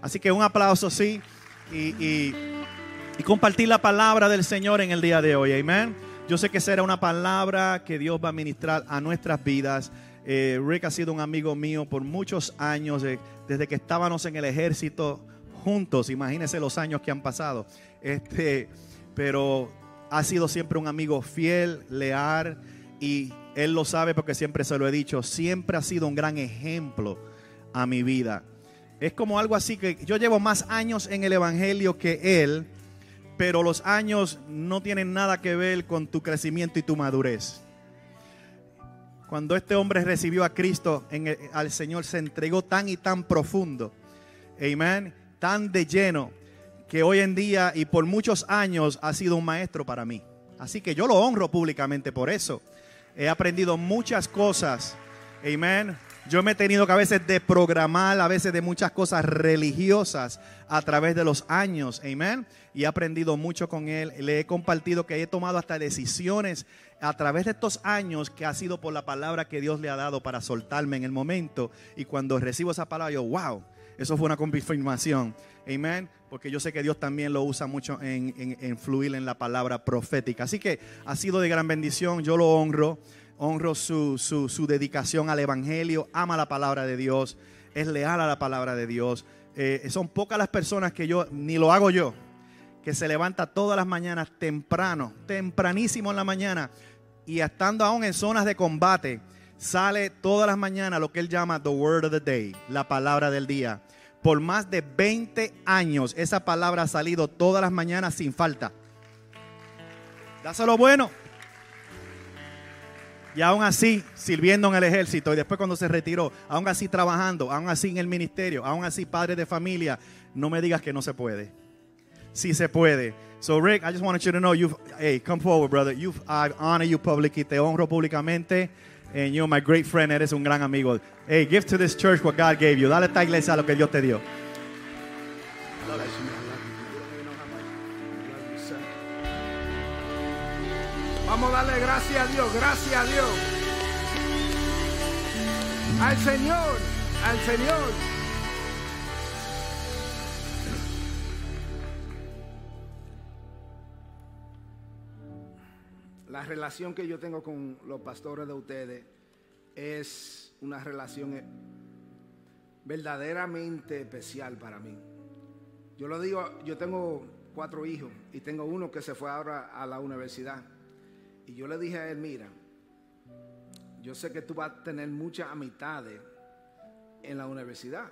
Así que un aplauso, sí. Y, y compartir la palabra del Señor en el día de hoy. Amén. Yo sé que será una palabra que Dios va a ministrar a nuestras vidas. Eh, Rick ha sido un amigo mío por muchos años, desde que estábamos en el ejército juntos. Imagínense los años que han pasado. Este, pero ha sido siempre un amigo fiel, leal y él lo sabe porque siempre se lo he dicho. Siempre ha sido un gran ejemplo a mi vida. Es como algo así que yo llevo más años en el Evangelio que él, pero los años no tienen nada que ver con tu crecimiento y tu madurez. Cuando este hombre recibió a Cristo, en al Señor se entregó tan y tan profundo, amén, tan de lleno, que hoy en día y por muchos años ha sido un maestro para mí. Así que yo lo honro públicamente por eso. He aprendido muchas cosas, amén, yo me he tenido que a veces de programar, a veces de muchas cosas religiosas a través de los años. Amén. Y he aprendido mucho con él. Le he compartido que he tomado hasta decisiones a través de estos años que ha sido por la palabra que Dios le ha dado para soltarme en el momento. Y cuando recibo esa palabra, yo, wow, eso fue una confirmación. Amén. Porque yo sé que Dios también lo usa mucho en, en fluir en la palabra profética. Así que ha sido de gran bendición. Yo lo honro honro su, su, dedicación al Evangelio, ama la palabra de Dios, es leal a la palabra de Dios. Eh, son pocas las personas que yo, ni lo hago yo, que se levanta todas las mañanas temprano, tempranísimo en la mañana, y estando aún en zonas de combate, sale todas las mañanas lo que él llama the word of the day, la palabra del día. Por más de 20 años esa palabra ha salido todas las mañanas sin falta. Dáselo bueno. Y aún así, sirviendo en el ejército y después cuando se retiró, aún así trabajando, aún así en el ministerio, aún así padre de familia, no me digas que no se puede. Sí se puede. So Rick, I just wanted you to know, you hey, come forward, brother. You, I honor you publicly, te honro públicamente. And you're my great friend, eres un gran amigo. Hey, give to this church what God gave you. Dale a esta iglesia lo que Dios te dio. Vamos a darle gracias a Dios, gracias a Dios. Al Señor, al Señor. La relación que yo tengo con los pastores de ustedes es una relación verdaderamente especial para mí. Yo lo digo, yo tengo cuatro hijos y tengo uno que se fue ahora a la universidad. Y yo le dije a él, mira, yo sé que tú vas a tener muchas amistades en la universidad,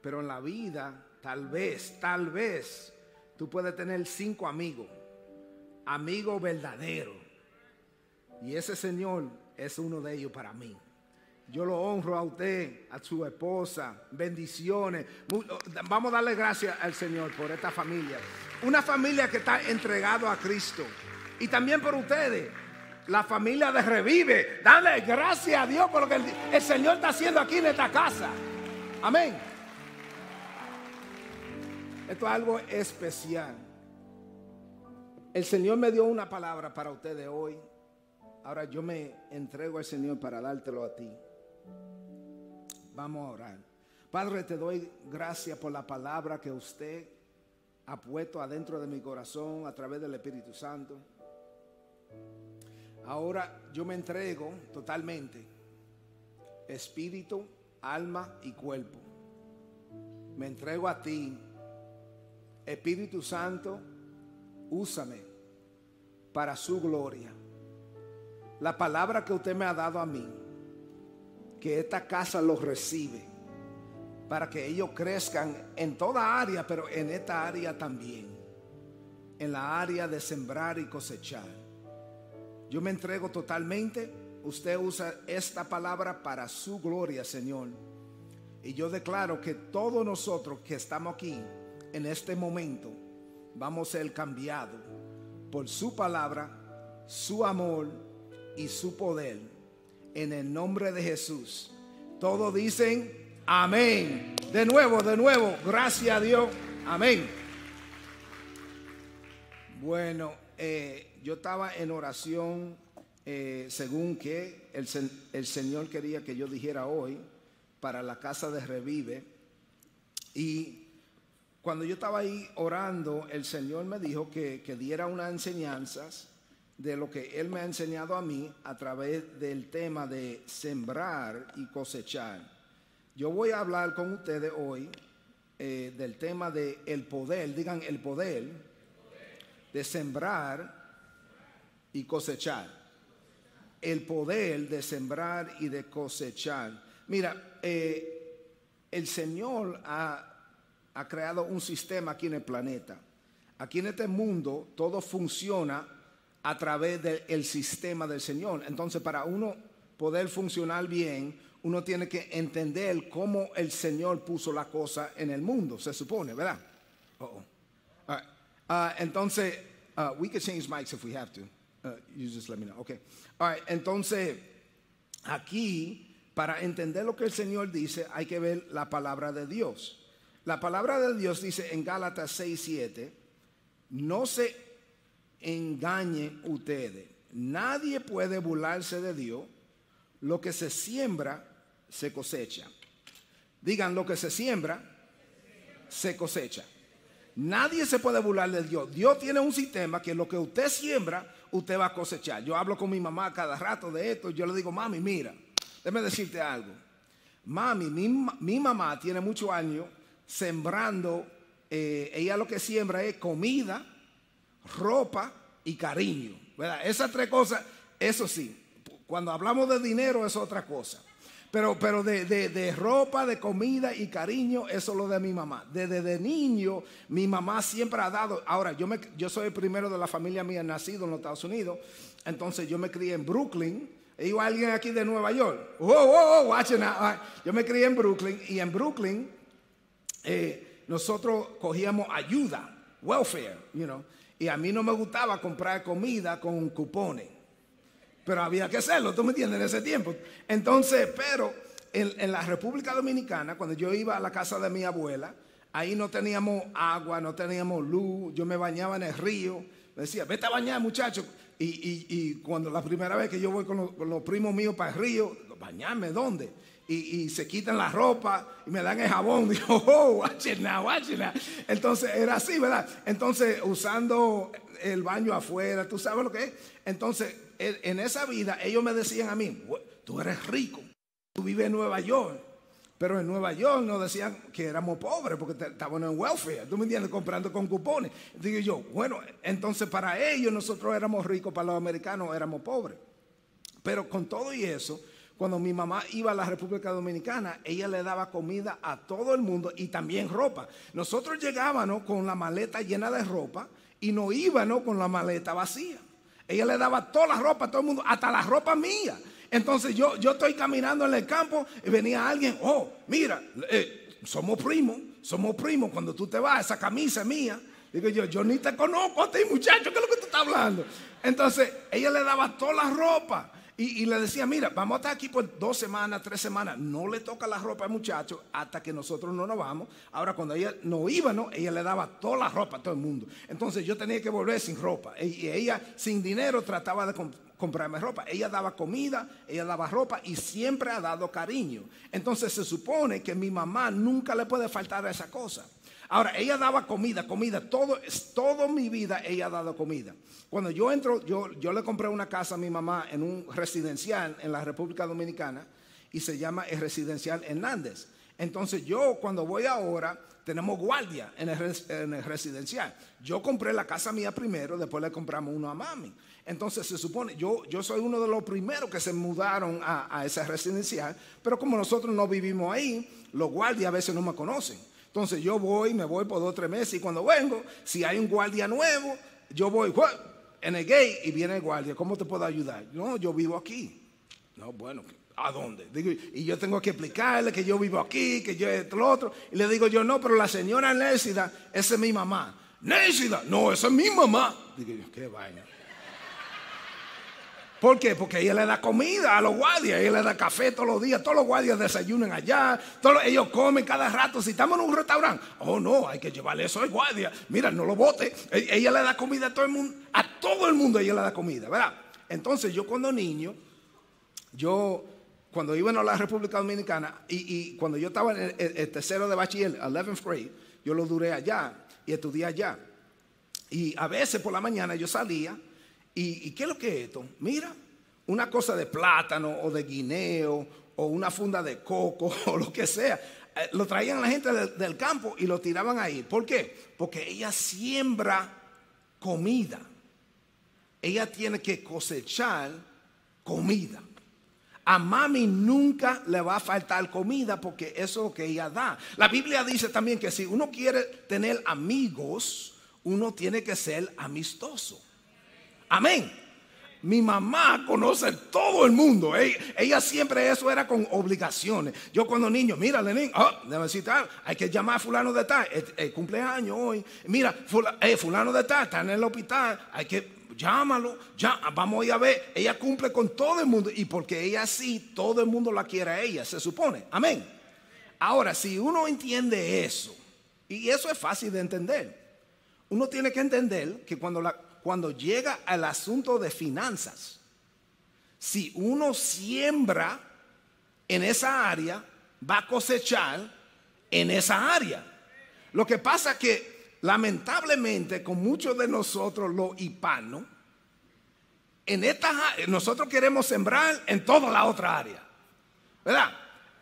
pero en la vida, tal vez, tal vez, tú puedes tener cinco amigos, amigos verdaderos. Y ese Señor es uno de ellos para mí. Yo lo honro a usted, a su esposa, bendiciones. Vamos a darle gracias al Señor por esta familia. Una familia que está entregado a Cristo. Y también por ustedes la familia de Revive. Dale gracias a Dios por lo que el, Señor está haciendo aquí en esta casa. Amén. Esto es algo especial. El Señor me dio una palabra para ustedes hoy. Ahora yo me entrego al Señor para dártelo a ti. Vamos a orar. Padre, te doy gracias por la palabra que usted ha puesto adentro de mi corazón a través del Espíritu Santo. Ahora yo me entrego totalmente, espíritu, alma y cuerpo. Me entrego a ti, Espíritu Santo, úsame para su gloria. La palabra que usted me ha dado a mí, que esta casa los recibe, para que ellos crezcan en toda área, pero en esta área también, en la área de sembrar y cosechar. Yo me entrego totalmente. Usted usa esta palabra para su gloria, Señor. Y yo declaro que todos nosotros que estamos aquí en este momento vamos a ser cambiados por su palabra, su amor y su poder. En el nombre de Jesús. Todos dicen amén. De nuevo, de nuevo. Gracias a Dios. Amén. Bueno, eh, yo estaba en oración eh, según que el, Señor quería que yo dijera hoy para la casa de Revive. Y cuando yo estaba ahí orando, el Señor me dijo que, que diera unas enseñanzas de lo que Él me ha enseñado a mí a través del tema de sembrar y cosechar. Yo voy a hablar con ustedes hoy eh, del tema de el poder, digan el poder de sembrar y cosechar. El poder de sembrar y de cosechar. Mira, eh, el Señor ha, ha creado un sistema aquí en el planeta. Aquí en este mundo todo funciona a través del sistema del Señor. Entonces, para uno poder funcionar bien, uno tiene que entender cómo el Señor puso la cosa en el mundo, se supone, ¿verdad? Uh -oh. All entonces, uh, we can change mics if we have to. Uh, you just let me know. Okay. All right. Entonces, aquí, para entender lo que el Señor dice, hay que ver la palabra de Dios. La palabra de Dios dice en Gálatas 6, 7, no se engañen ustedes. Nadie puede burlarse de Dios. Lo que se siembra, se cosecha. Digan, lo que se siembra, se cosecha. Nadie se puede burlar de Dios. Dios tiene un sistema que lo que usted siembra, usted va a cosechar. Yo hablo con mi mamá cada rato de esto. Yo le digo, mami, mira, déjame decirte algo. Mami, mi, mi mamá tiene muchos años sembrando. Eh, ella lo que siembra es comida, ropa y cariño. ¿verdad? Esas tres cosas, eso sí, cuando hablamos de dinero es otra cosa. Pero, pero de, de, de, ropa, de comida y cariño, eso es lo de mi mamá. Desde de niño, mi mamá siempre ha dado. Ahora, yo, me, yo soy el primero de la familia mía nacido en los Estados Unidos. Entonces yo me crié en Brooklyn. ¿Hay alguien aquí de Nueva York? Oh, oh, oh, watch it now. Yo me crié en Brooklyn y en Brooklyn eh, nosotros cogíamos ayuda, welfare, you know. Y a mí no me gustaba comprar comida con cupones. Pero había que hacerlo, ¿tú me entiendes? En ese tiempo. Entonces, pero en, en, la República Dominicana, cuando yo iba a la casa de mi abuela, ahí no teníamos agua, no teníamos luz, yo me bañaba en el río. Me decía, vete a bañar, muchacho. Y, y, y, cuando la primera vez que yo voy con los, primos míos para el río, bañarme, ¿dónde? Y, y, se quitan la ropa y me dan el jabón. Digo, oh, watch it now, watch it now. Entonces era así, ¿verdad? Entonces usando el baño afuera, ¿tú sabes lo que es? Entonces en esa vida ellos me decían a mí, tú eres rico, tú vives en Nueva York. Pero en Nueva York nos decían que éramos pobres porque estábamos en welfare, tú me entiendes, comprando con cupones. Digo yo, bueno, entonces para ellos nosotros éramos ricos, para los americanos éramos pobres. Pero con todo y eso, cuando mi mamá iba a la República Dominicana, ella le daba comida a todo el mundo y también ropa. Nosotros llegábamos con la maleta llena de ropa y no íbamos con la maleta vacía. Ella le daba toda la ropa a todo el mundo, hasta la ropa mía. Entonces yo, yo estoy caminando en el campo y venía alguien, oh, mira, eh, somos primos, somos primos, cuando tú te vas, esa camisa es mía. Digo yo, yo ni te conozco a ti, muchacho, ¿qué es lo que tú estás hablando? Entonces ella le daba toda la ropa. Y, le decía, mira, vamos a estar aquí por dos semanas, tres semanas. No le toca la ropa al muchacho hasta que nosotros no nos vamos. Ahora, cuando ella no iba, ¿no? ella le daba toda la ropa a todo el mundo. Entonces yo tenía que volver sin ropa. Y ella, sin dinero, trataba de comp comprarme ropa. Ella daba comida, ella daba ropa y siempre ha dado cariño. Entonces se supone que mi mamá nunca le puede faltar a esa cosa. Ahora, ella daba comida, comida, todo, toda mi vida ella ha dado comida. Cuando yo entro, yo, yo le compré una casa a mi mamá en un residencial en la República Dominicana y se llama el Residencial Hernández. Entonces yo cuando voy ahora, tenemos guardia en el, en el, residencial. Yo compré la casa mía primero, después le compramos uno a mami. Entonces se supone, yo, yo soy uno de los primeros que se mudaron a, a ese residencial, pero como nosotros no vivimos ahí, los guardias a veces no me conocen. Entonces yo voy, me voy por dos o tres meses y cuando vengo, si hay un guardia nuevo, yo voy en el gate y viene el guardia, ¿cómo te puedo ayudar? No, yo vivo aquí. No, bueno, ¿a dónde? Digo, y yo tengo que explicarle que yo vivo aquí, que yo esto, lo otro. Y le digo yo, no, pero la señora Nésida, esa es mi mamá. Nésida, no, esa es mi mamá. Digo yo, qué vaina. ¿Por qué? Porque ella le da comida a los guardias, ella le da café todos los días, todos los guardias desayunan allá, ellos comen cada rato. Si estamos en un restaurante, oh no, hay que llevarle eso al guardia. Mira, no lo bote. Ella le da comida a todo el mundo, a todo el mundo ella le da comida, ¿verdad? Entonces yo cuando niño, yo cuando iba a la República Dominicana y, cuando yo estaba en el, tercero de bachiller, 11th grade, yo lo duré allá y estudié allá. Y a veces por la mañana yo salía y, ¿qué es lo que es esto? Mira, una cosa de plátano o de guineo o una funda de coco o lo que sea. Eh, lo traían la gente del campo y lo tiraban ahí. ¿Por qué? Porque ella siembra comida. Ella tiene que cosechar comida. A mami nunca le va a faltar comida porque eso es lo que ella da. La Biblia dice también que si uno quiere tener amigos, uno tiene que ser amistoso. Amén. Mi mamá conoce todo el mundo. Ella, siempre eso era con obligaciones. Yo cuando niño, mira, Lenín, oh, necesita, hay que llamar a fulano de tal, el, cumpleaños hoy. Mira, eh, fulano de tal está en el hospital, hay que llámalo, ya, vamos a ver. Ella cumple con todo el mundo y porque ella sí, todo el mundo la quiere a ella, se supone. Amén. Ahora, si uno entiende eso, y eso es fácil de entender, uno tiene que entender que cuando la, cuando llega al asunto de finanzas, si uno siembra en esa área, va a cosechar en esa área. Lo que pasa que lamentablemente con muchos de nosotros los hispanos, en esta, nosotros queremos sembrar en toda la otra área. ¿Verdad?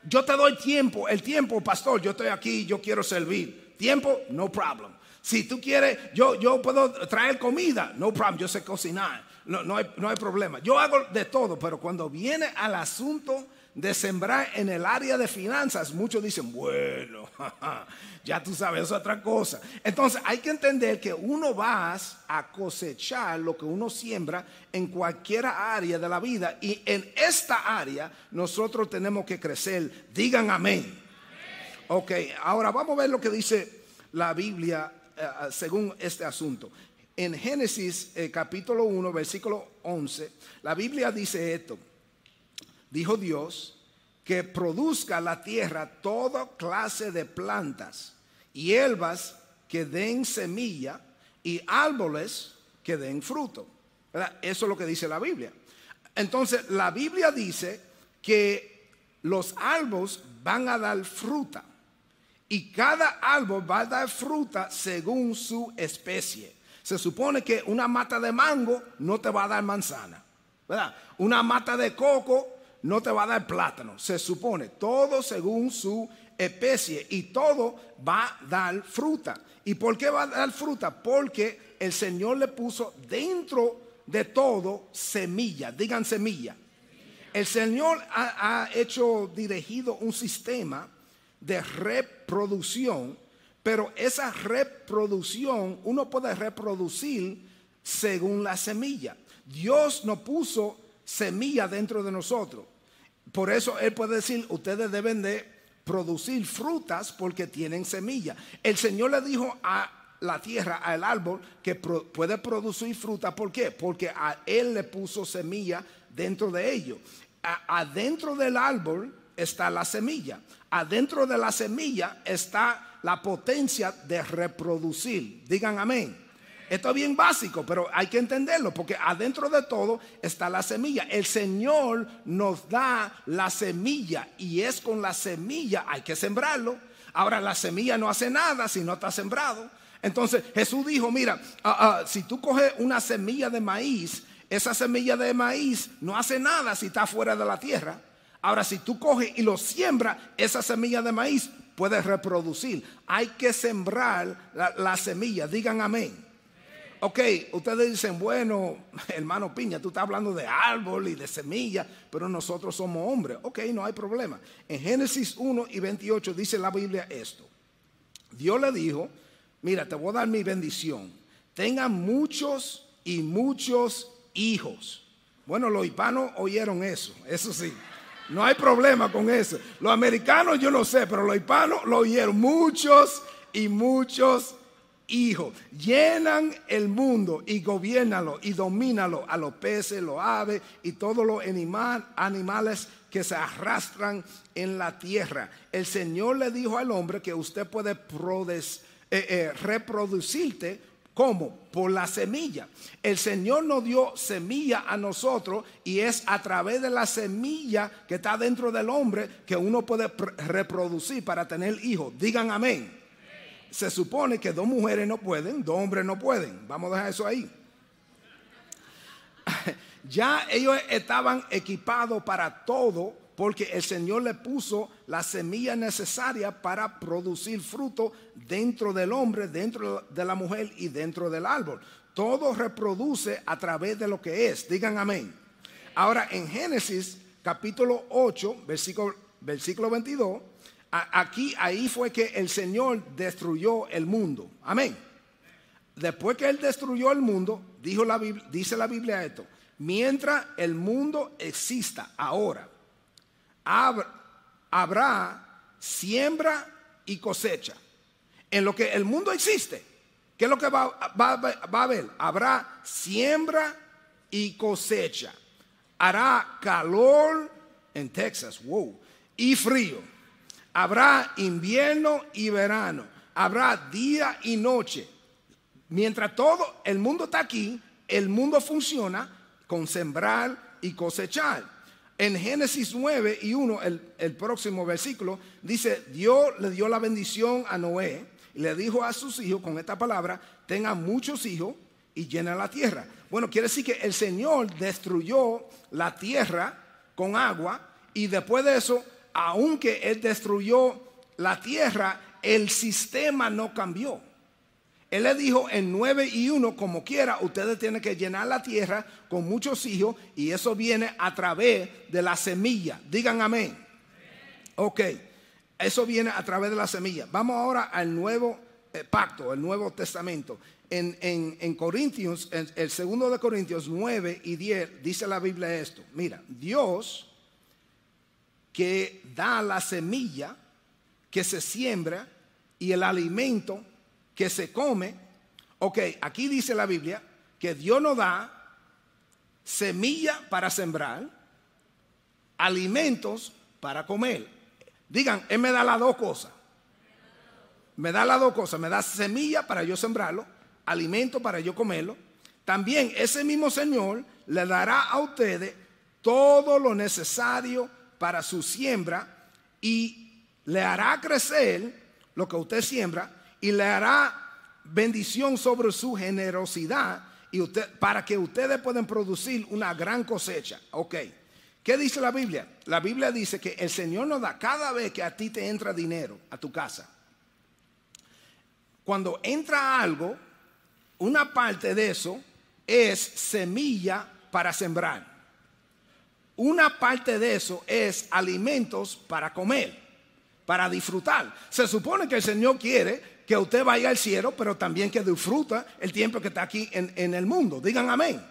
Yo te doy tiempo, el tiempo, pastor, yo estoy aquí, yo quiero servir. Tiempo, no problem. Si tú quieres, yo, yo puedo traer comida, no problem, yo sé cocinar, no, no, hay, no hay problema. Yo hago de todo, pero cuando viene al asunto de sembrar en el área de finanzas, muchos dicen, bueno, ya tú sabes, es otra cosa. Entonces hay que entender que uno va a cosechar lo que uno siembra en cualquier área de la vida y en esta área nosotros tenemos que crecer. Digan amén. Ok, ahora vamos a ver lo que dice la Biblia según este asunto. En Génesis eh, capítulo 1, versículo 11, la Biblia dice esto. Dijo Dios que produzca la tierra toda clase de plantas, y hierbas que den semilla y árboles que den fruto. Eso es lo que dice la Biblia. Entonces, la Biblia dice que los árboles van a dar fruta. Y cada árbol va a dar fruta según su especie. Se supone que una mata de mango no te va a dar manzana. ¿verdad? Una mata de coco no te va a dar plátano. Se supone todo según su especie y todo va a dar fruta. ¿Y por qué va a dar fruta? Porque el Señor le puso dentro de todo semilla. Digan semilla. El Señor ha, ha hecho dirigido un sistema de reproducción, pero esa reproducción uno puede reproducir según la semilla. Dios no puso semilla dentro de nosotros. Por eso Él puede decir, ustedes deben de producir frutas porque tienen semilla. El Señor le dijo a la tierra, al árbol, que puede producir fruta. ¿Por qué? Porque a Él le puso semilla dentro de ello. adentro del árbol está la semilla. Adentro de la semilla está la potencia de reproducir. Digan amén. Esto es bien básico, pero hay que entenderlo porque adentro de todo está la semilla. El Señor nos da la semilla y es con la semilla hay que sembrarlo. Ahora la semilla no hace nada si no está sembrado. Entonces Jesús dijo, mira, ah, ah, si tú coges una semilla de maíz, esa semilla de maíz no hace nada si está fuera de la tierra. Ahora, si tú coges y lo siembras, esa semilla de maíz puede reproducir. Hay que sembrar la, semilla. Digan amén. Ok, ustedes dicen, bueno, hermano Piña, tú estás hablando de árbol y de semilla, pero nosotros somos hombres. Ok, no hay problema. En Génesis 1 y 28 dice la Biblia esto. Dios le dijo, mira, te voy a dar mi bendición. Tengan muchos y muchos hijos. Bueno, los hispanos oyeron eso, eso sí. No hay problema con eso. Los americanos yo no sé, pero los hispanos lo oyeron. Muchos y muchos hijos. Llenan el mundo y gobiernalo y domínalo a los peces, los aves y todos los animales que se arrastran en la tierra. El Señor le dijo al hombre que usted puede eh, eh, reproducirte ¿Cómo? Por la semilla. El Señor nos dio semilla a nosotros y es a través de la semilla que está dentro del hombre que uno puede reproducir para tener hijos. Digan amén. Se supone que dos mujeres no pueden, dos hombres no pueden. Vamos a dejar eso ahí. ya ellos estaban equipados para todo porque el Señor le puso la semilla necesaria para producir fruto dentro del hombre, dentro de la mujer y dentro del árbol. Todo reproduce a través de lo que es. Digan amén. Ahora en Génesis capítulo 8, versículo, versículo 22, aquí ahí fue que el Señor destruyó el mundo. Amén. Después que él destruyó el mundo, dijo la dice la Biblia esto, mientras el mundo exista ahora, habrá siembra y cosecha. En lo que el mundo existe, ¿qué es lo que va, a haber? Habrá siembra y cosecha. Hará calor en Texas, wow, y frío. Habrá invierno y verano. Habrá día y noche. Mientras todo el mundo está aquí, el mundo funciona con sembrar y cosechar. En Génesis 9 y 1, el, próximo versículo, dice, Dios le dio la bendición a Noé y le dijo a sus hijos con esta palabra, tengan muchos hijos y llenen la tierra. Bueno, quiere decir que el Señor destruyó la tierra con agua y después de eso, aunque Él destruyó la tierra, el sistema no cambió. Él le dijo en 9 y 1, como quiera, ustedes tienen que llenar la tierra con muchos hijos y eso viene a través de la semilla. Digan amén. Ok, eso viene a través de la semilla. Vamos ahora al nuevo eh, pacto, el nuevo testamento. En, en Corintios, en el segundo de Corintios 9 y 10, dice la Biblia esto. Mira, Dios que da la semilla que se siembra y el alimento que se come, ok, aquí dice la Biblia que Dios nos da semilla para sembrar, alimentos para comer. Digan, Él me da las dos cosas. Me da las dos cosas. Me da semilla para yo sembrarlo, alimento para yo comerlo. También ese mismo Señor le dará a ustedes todo lo necesario para su siembra y le hará crecer lo que usted siembra y le hará bendición sobre su generosidad y usted, para que ustedes puedan producir una gran cosecha. Ok. ¿Qué dice la Biblia? La Biblia dice que el Señor nos da cada vez que a ti te entra dinero a tu casa. Cuando entra algo, una parte de eso es semilla para sembrar. Una parte de eso es alimentos para comer, para disfrutar. Se supone que el Señor quiere que usted vaya al cielo, pero también que disfruta el tiempo que está aquí en, el mundo. Digan amén.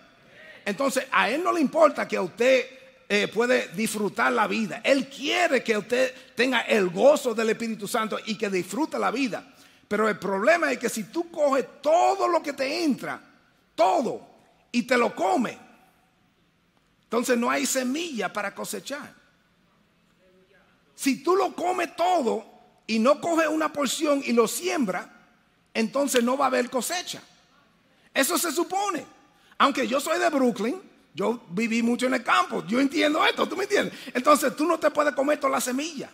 Entonces, a Él no le importa que usted eh, puede disfrutar la vida. Él quiere que usted tenga el gozo del Espíritu Santo y que disfrute la vida. Pero el problema es que si tú coges todo lo que te entra, todo, y te lo comes, entonces no hay semilla para cosechar. Si tú lo comes todo, y no coge una porción y lo siembra, entonces no va a haber cosecha. Eso se supone. Aunque yo soy de Brooklyn, yo viví mucho en el campo, yo entiendo esto, ¿tú me entiendes? Entonces tú no te puedes comer toda la semilla.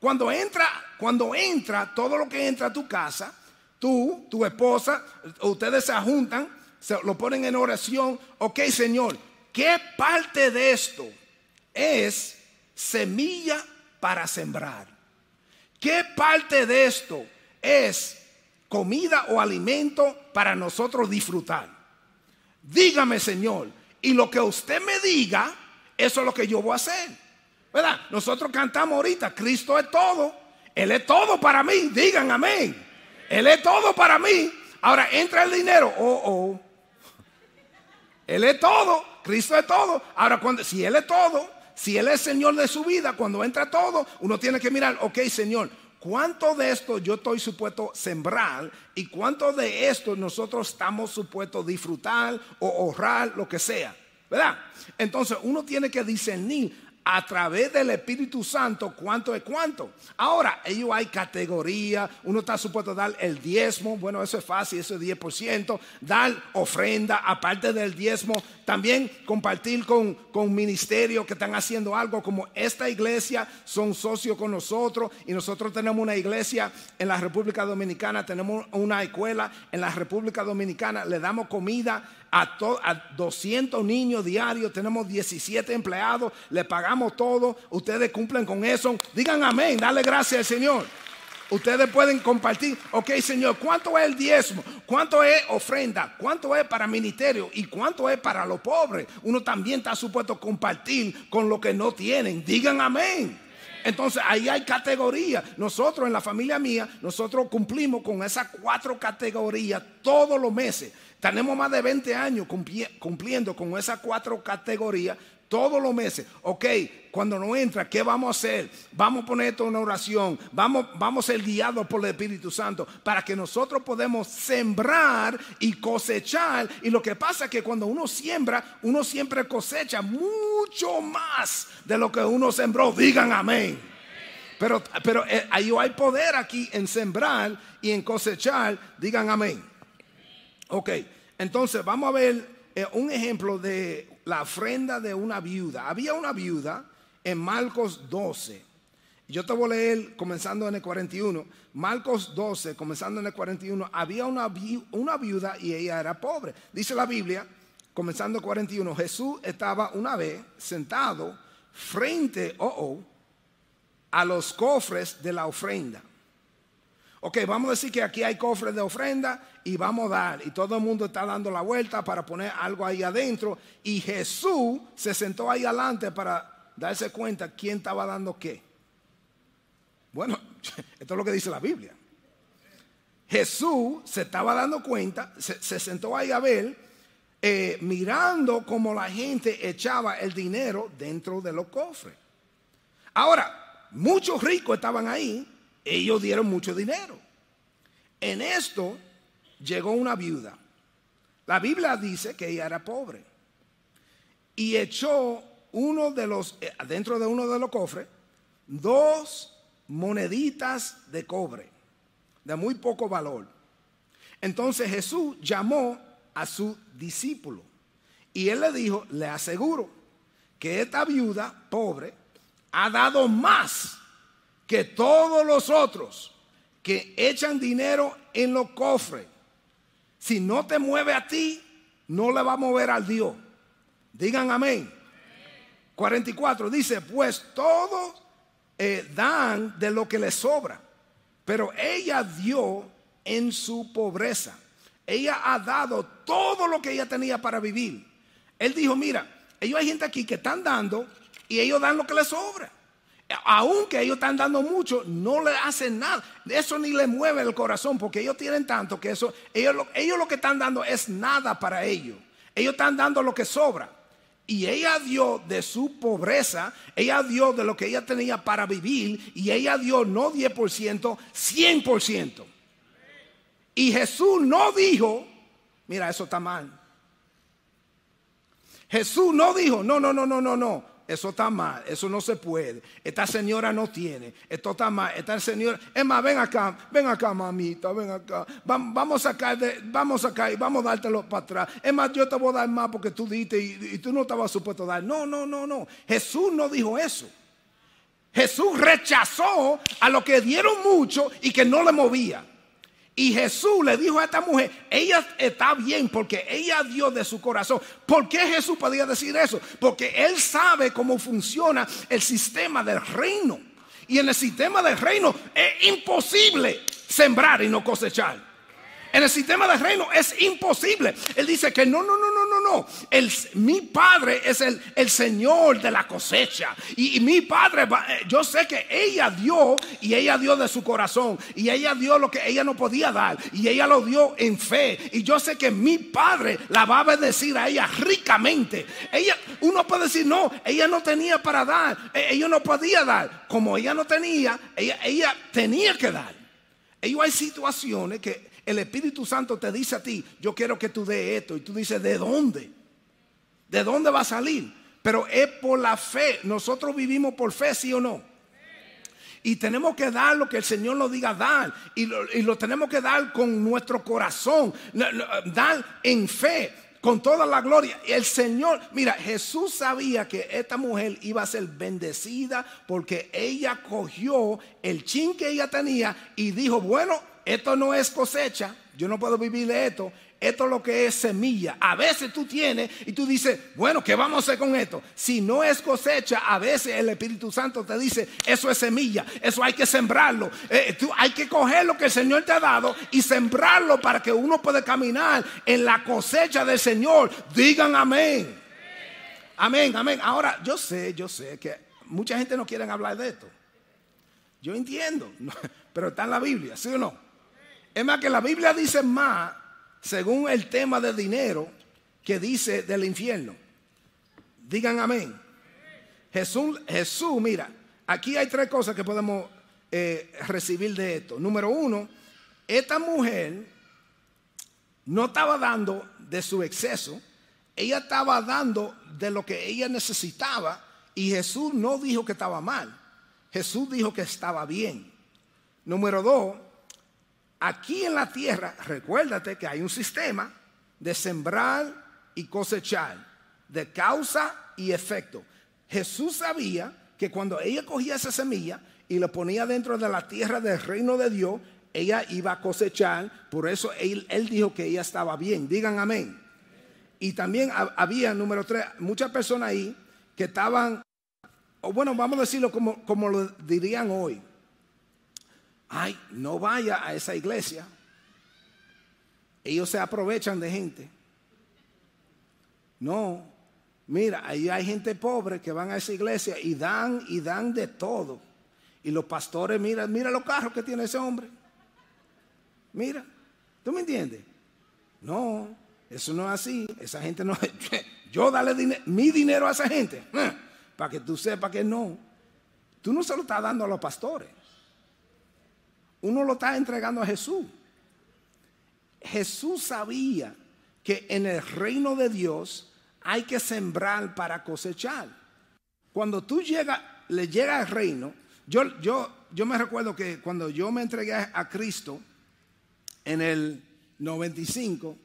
Cuando entra, cuando entra todo lo que entra a tu casa, tú, tu esposa, ustedes se juntan, se lo ponen en oración, ok Señor, ¿qué parte de esto es semilla para sembrar? ¿Qué parte de esto es comida o alimento para nosotros disfrutar? Dígame, Señor, y lo que usted me diga, eso es lo que yo voy a hacer. ¿Verdad? Nosotros cantamos ahorita, Cristo es todo. Él es todo para mí. Digan amén. Él es todo para mí. Ahora entra el dinero. Oh, oh. Él es todo. Cristo es todo. Ahora, cuando, si Él es todo, si Él es Señor de su vida, cuando entra todo, uno tiene que mirar, ok, Señor, ¿cuánto de esto yo estoy supuesto sembrar y cuánto de esto nosotros estamos supuestos disfrutar o ahorrar, lo que sea? ¿Verdad? Entonces uno tiene que discernir a través del Espíritu Santo cuánto es cuánto. Ahora, ellos hay categoría, uno está supuesto a dar el diezmo, bueno, eso es fácil, eso es 10%, dar ofrenda, aparte del diezmo, también compartir con, con ministerios que están haciendo algo como esta iglesia, son socios con nosotros y nosotros tenemos una iglesia en la República Dominicana, tenemos una escuela en la República Dominicana, le damos comida a, a 200 niños diarios, tenemos 17 empleados, le pagamos todo, ustedes cumplen con eso, digan amén, dale gracias al Señor. Ustedes pueden compartir, ok Señor, ¿cuánto es el diezmo? ¿Cuánto es ofrenda? ¿Cuánto es para ministerio? ¿Y cuánto es para los pobres? Uno también está supuesto a compartir con lo que no tienen. Digan amén. Entonces ahí hay categorías. Nosotros en la familia mía, nosotros cumplimos con esas cuatro categorías todos los meses. Tenemos más de 20 años cumpliendo con esas cuatro categorías todos los meses. Ok, cuando no entra, ¿qué vamos a hacer? Vamos a poner esto en oración. Vamos, vamos a ser guiados por el Espíritu Santo para que nosotros podamos sembrar y cosechar. Y lo que pasa es que cuando uno siembra, uno siempre cosecha mucho más de lo que uno sembró. Digan amén. Pero, pero eh, ahí hay poder aquí en sembrar y en cosechar. Digan amén. Ok, entonces vamos a ver eh, un ejemplo de la ofrenda de una viuda. Había una viuda en Marcos 12. Yo te voy a leer comenzando en el 41. Marcos 12, comenzando en el 41. Había una, una viuda y ella era pobre. Dice la Biblia, comenzando en el 41, Jesús estaba una vez sentado frente oh, oh, a los cofres de la ofrenda. Ok, vamos a decir que aquí hay cofres de ofrenda y vamos a dar. Y todo el mundo está dando la vuelta para poner algo ahí adentro. Y Jesús se sentó ahí adelante para darse cuenta quién estaba dando qué. Bueno, esto es lo que dice la Biblia. Jesús se estaba dando cuenta, se, sentó ahí a ver, eh, mirando cómo la gente echaba el dinero dentro de los cofres. Ahora, muchos ricos estaban ahí ellos dieron mucho dinero. En esto llegó una viuda. La Biblia dice que ella era pobre. Y echó uno de los, eh, dentro de uno de los cofres, dos moneditas de cobre, de muy poco valor. Entonces Jesús llamó a su discípulo y él le dijo, le aseguro que esta viuda pobre ha dado más que todos los otros que echan dinero en los cofres, si no te mueve a ti, no le va a mover al Dios. Digan amén. 44 dice, pues todos eh, dan de lo que les sobra, pero ella dio en su pobreza. Ella ha dado todo lo que ella tenía para vivir. Él dijo, mira, ellos hay gente aquí que están dando y ellos dan lo que les sobra aunque ellos están dando mucho, no le hacen nada. Eso ni le mueve el corazón, porque ellos tienen tanto que eso, ellos, ellos lo que están dando es nada para ellos. Ellos están dando lo que sobra. Y ella dio de su pobreza, ella dio de lo que ella tenía para vivir, y ella dio no 10%, 100%. Y Jesús no dijo, mira, eso está mal. Jesús no dijo, no, no, no, no, no, no eso está mal, eso no se puede. Esta señora no tiene, esto está mal. Esta señora, es más, ven acá, ven acá, mamita, ven acá. Vamos a sacar, vamos acá y vamos a dártelo para atrás. Es más, yo te voy a dar más porque tú diste y, y tú no estabas supuesto a dar. No, no, no, no. Jesús no dijo eso. Jesús rechazó a los que dieron mucho y que no le movía. Y Jesús le dijo a esta mujer, ella está bien porque ella dio de su corazón. ¿Por qué Jesús podía decir eso? Porque él sabe cómo funciona el sistema del reino. Y en el sistema del reino es imposible sembrar y no cosechar. En el sistema del reino es imposible. Él dice que no, no, no, no, no. El, mi padre es el, el Señor de la cosecha. Y, mi padre, eh, yo sé que ella dio y ella dio de su corazón. Y ella dio lo que ella no podía dar. Y ella lo dio en fe. Y yo sé que mi padre la va a bendecir a ella ricamente. Ella, uno puede decir, no, ella no tenía para dar. E, ella no podía dar. Como ella no tenía, ella, tenía que dar. Hay situaciones que el Espíritu Santo te dice a ti, yo quiero que tú dé esto. Y tú dices, ¿de dónde? ¿De dónde va a salir? pero es por la fe. Nosotros vivimos por fe, sí o no. Y tenemos que dar lo que el Señor nos diga dar. Y lo, y lo tenemos que dar con nuestro corazón. Dar en fe con toda la gloria. El Señor, mira, Jesús sabía que esta mujer iba a ser bendecida porque ella cogió el chin que ella tenía y dijo, bueno, esto no es cosecha, yo no puedo vivir de esto, esto es lo que es semilla. A veces tú tienes y tú dices, bueno, ¿qué vamos a hacer con esto? Si no es cosecha, a veces el Espíritu Santo te dice, eso es semilla, eso hay que sembrarlo. Eh, tú, hay que coger lo que el Señor te ha dado y sembrarlo para que uno pueda caminar en la cosecha del Señor. Digan amén. Amén, amén. Ahora, yo sé, yo sé que mucha gente no quiere hablar de esto. Yo entiendo, pero está en la Biblia, ¿sí o no? Es más que la Biblia dice más según el tema de dinero que dice del infierno. Digan amén. Jesús, Jesús, mira, aquí hay tres cosas que podemos eh, recibir de esto. Número uno, esta mujer no estaba dando de su exceso, ella estaba dando de lo que ella necesitaba y Jesús no dijo que estaba mal, Jesús dijo que estaba bien. Número dos, Aquí en la tierra, recuérdate que hay un sistema de sembrar y cosechar, de causa y efecto. Jesús sabía que cuando ella cogía esa semilla y la ponía dentro de la tierra del reino de Dios, ella iba a cosechar, por eso él, dijo que ella estaba bien. Digan amén. Y también había, número tres, muchas personas ahí que estaban, o bueno, vamos a decirlo como, como lo dirían hoy, ay, no vaya a esa iglesia. Ellos se aprovechan de gente. No, mira, ahí hay gente pobre que van a esa iglesia y dan y dan de todo. Y los pastores, mira, mira los carros que tiene ese hombre. Mira, ¿tú me entiendes? No, eso no es así. Esa gente no. Yo dale mi dinero a esa gente. Eh, para que tú sepas que no. Tú no se lo estás dando a los pastores uno lo está entregando a Jesús. Jesús sabía que en el reino de Dios hay que sembrar para cosechar. Cuando tú llegas, le llega al reino, yo, yo, yo me recuerdo que cuando yo me entregué a Cristo en el 95,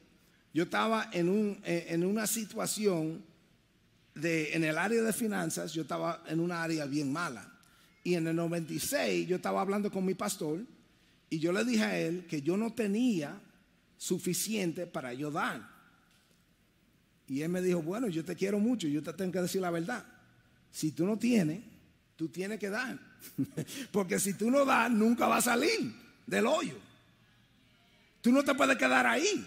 yo estaba en, un, en una situación de, en el área de finanzas, yo estaba en una área bien mala. Y en el 96 yo estaba hablando con mi pastor y yo le dije a él que yo no tenía suficiente para ayudar. Y él me dijo, bueno, yo te quiero mucho, yo te tengo que decir la verdad. Si tú no tienes, tú tienes que dar. Porque si tú no das, nunca va a salir del hoyo. Tú no te puedes quedar ahí.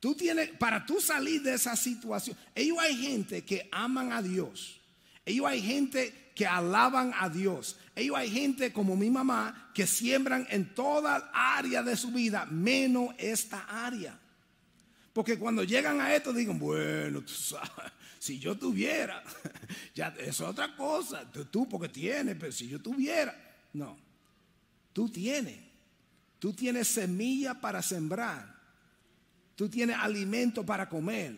Tú tienes, para tú salir de esa situación, ellos hay gente que aman a Dios. Ellos hay gente que alaban a Dios. Ellos hay gente como mi mamá que siembran en toda área de su vida, menos esta área. Porque cuando llegan a esto, digan, bueno, si yo tuviera, ya es otra cosa. Tú, porque tienes, pero si yo tuviera, no. Tú tienes. Tú tienes semilla para sembrar. Tú tienes alimento para comer.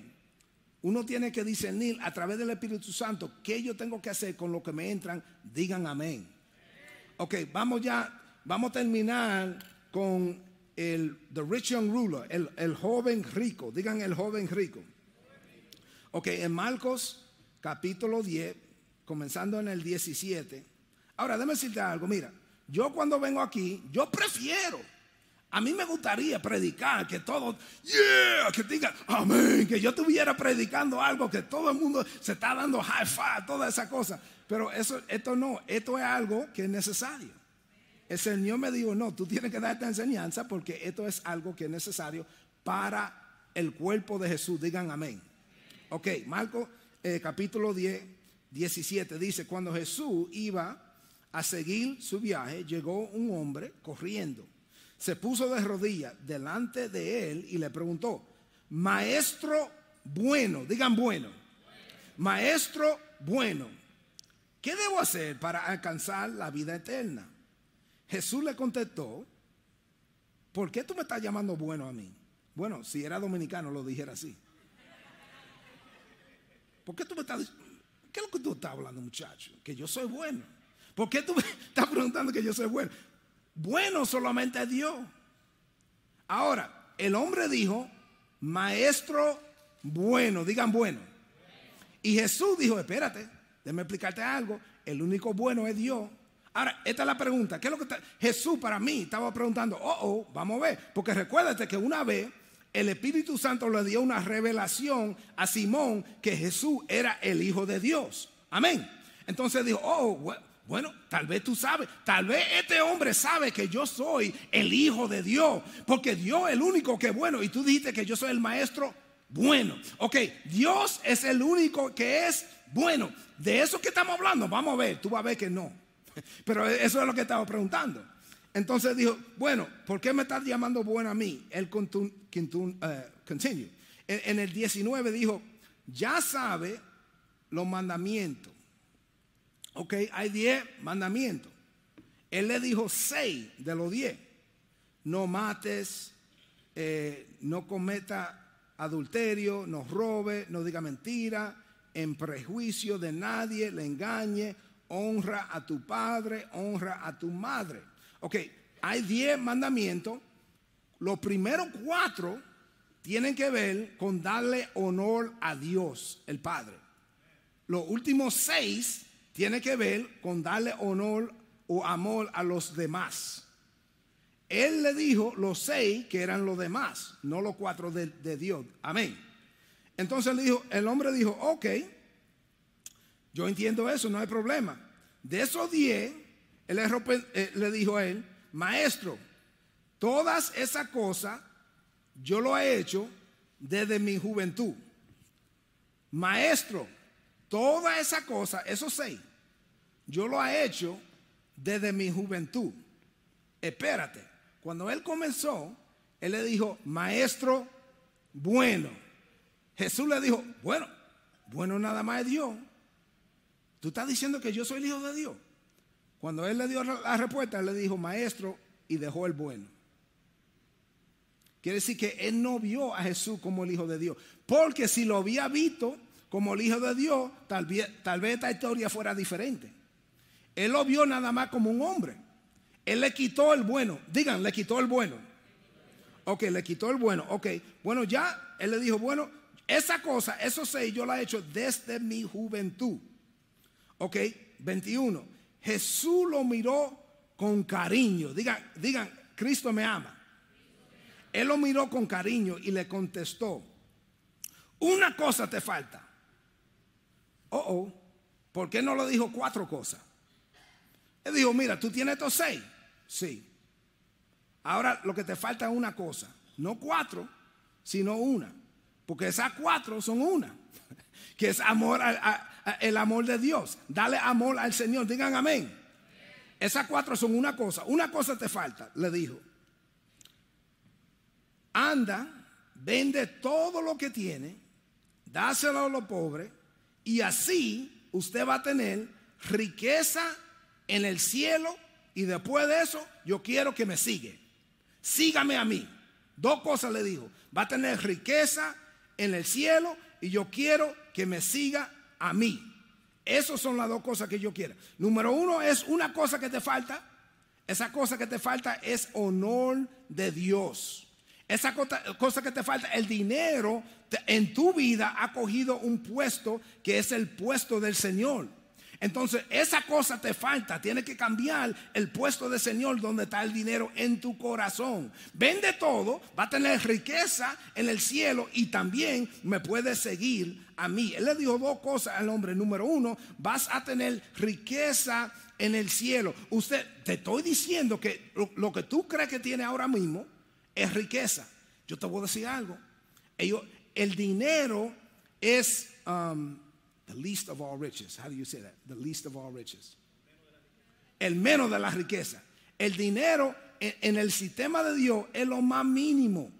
Uno tiene que discernir a través del Espíritu Santo qué yo tengo que hacer con lo que me entran. Digan amén. Ok, vamos ya, vamos a terminar con el the rich young ruler, el, el joven rico. Digan el joven rico. Ok, en Marcos capítulo 10, comenzando en el 17. Ahora, déjame decirte algo. Mira, yo cuando vengo aquí, yo prefiero a mí me gustaría predicar, que todo, yeah, que diga, amén, que yo estuviera predicando algo, que todo el mundo se está dando high five, toda esa cosa. Pero eso, esto no, esto es algo que es necesario. El Señor me dijo, no, tú tienes que dar esta enseñanza porque esto es algo que es necesario para el cuerpo de Jesús. Digan amén. Ok, Marco eh, capítulo 10, 17 dice, cuando Jesús iba a seguir su viaje, llegó un hombre corriendo se puso de rodillas delante de él y le preguntó, maestro bueno, digan bueno, maestro bueno, ¿qué debo hacer para alcanzar la vida eterna? Jesús le contestó, ¿por qué tú me estás llamando bueno a mí? Bueno, si era dominicano lo dijera así. ¿Por qué tú me estás ¿qué es lo que tú estás hablando, muchacho? Que yo soy bueno. ¿Por qué tú me estás preguntando que yo soy bueno? Bueno solamente es Dios. Ahora, el hombre dijo, maestro bueno, digan bueno. Y Jesús dijo, espérate, déjame explicarte algo, el único bueno es Dios. Ahora, esta es la pregunta, ¿qué es lo que está? Jesús para mí estaba preguntando, oh, oh, vamos a ver, porque recuérdate que una vez el Espíritu Santo le dio una revelación a Simón que Jesús era el Hijo de Dios. Amén. Entonces dijo, oh, bueno, tal vez tú sabes, tal vez este hombre sabe que yo soy el Hijo de Dios, porque Dios es el único que es bueno, y tú dijiste que yo soy el Maestro bueno. Ok, Dios es el único que es bueno. De eso que estamos hablando, vamos a ver, tú vas a ver que no. Pero eso es lo que estaba preguntando. Entonces dijo, bueno, ¿por qué me estás llamando bueno a mí? Él eh, continue. En, el 19 dijo, ya sabe los mandamientos. Ok, hay 10 mandamientos. Él le dijo 6 de los 10. No mates, eh, no cometa adulterio, no robe, no diga mentira, en prejuicio de nadie, le engañe, honra a tu padre, honra a tu madre. Ok, hay diez mandamientos. Los primeros cuatro tienen que ver con darle honor a Dios, el Padre. Los últimos seis tienen que ver con darle honor o amor a los demás. Él le dijo los seis que eran los demás, no los cuatro de, Dios. Amén. Entonces el hombre dijo, ok, yo entiendo eso, no hay problema. De esos diez, él eh, le dijo a él, maestro, todas esas cosas yo lo he hecho desde mi juventud. Maestro, toda esa cosa, esos seis, yo lo he hecho desde mi juventud. Espérate, cuando él comenzó, él le dijo, maestro bueno. Jesús le dijo, bueno, bueno nada más es Dios. Tú estás diciendo que yo soy el hijo de Dios. Cuando él le dio la respuesta, él le dijo, maestro, y dejó el bueno. Quiere decir que él no vio a Jesús como el hijo de Dios. Porque si lo había visto como el hijo de Dios, tal vez, tal vez esta historia fuera diferente. Él lo vio nada más como un hombre. Él le quitó el bueno. Digan, le quitó el bueno. Ok, le quitó el bueno. Ok, bueno, ya él le dijo, bueno, esa cosa, eso sé, yo la he hecho desde mi juventud. Ok, 21. Jesús lo miró con cariño. Digan, digan, Cristo me ama. Él lo miró con cariño y le contestó, una cosa te falta. Oh, oh, ¿por qué no le dijo cuatro cosas? Él dijo, mira, tú tienes estos seis. Sí. Ahora lo que te falta es una cosa. No cuatro, sino una. Porque esas cuatro son una. Que es amor el amor de Dios. Dale amor al Señor. Digan amén. Esas cuatro son una cosa. Una cosa te falta, le dijo. Anda, vende todo lo que tiene, dáselo a los pobres, y así usted va a tener riqueza en el cielo y después de eso yo quiero que me siga. Sígame a mí. Dos cosas le dijo. Va a tener riqueza en el cielo y yo quiero que me siga a mí. Esas son las dos cosas que yo quiero. Número uno es una cosa que te falta. Esa cosa que te falta es honor de Dios. Esa cosa que te falta, el dinero en tu vida ha cogido un puesto que es el puesto del Señor. Entonces, esa cosa te falta. Tienes que cambiar el puesto de Señor donde está el dinero en tu corazón. Vende todo, va a tener riqueza en el cielo y también me puede seguir a mí. Él le dijo dos cosas al hombre. Número uno, vas a tener riqueza en el cielo. Usted, te estoy diciendo que lo, que tú crees que tiene ahora mismo es riqueza. Yo te voy a decir algo. el dinero es... Um, Least of all riches. How do you say that? The least of all riches. El menos de la riqueza. El dinero en, el sistema de Dios es lo más mínimo.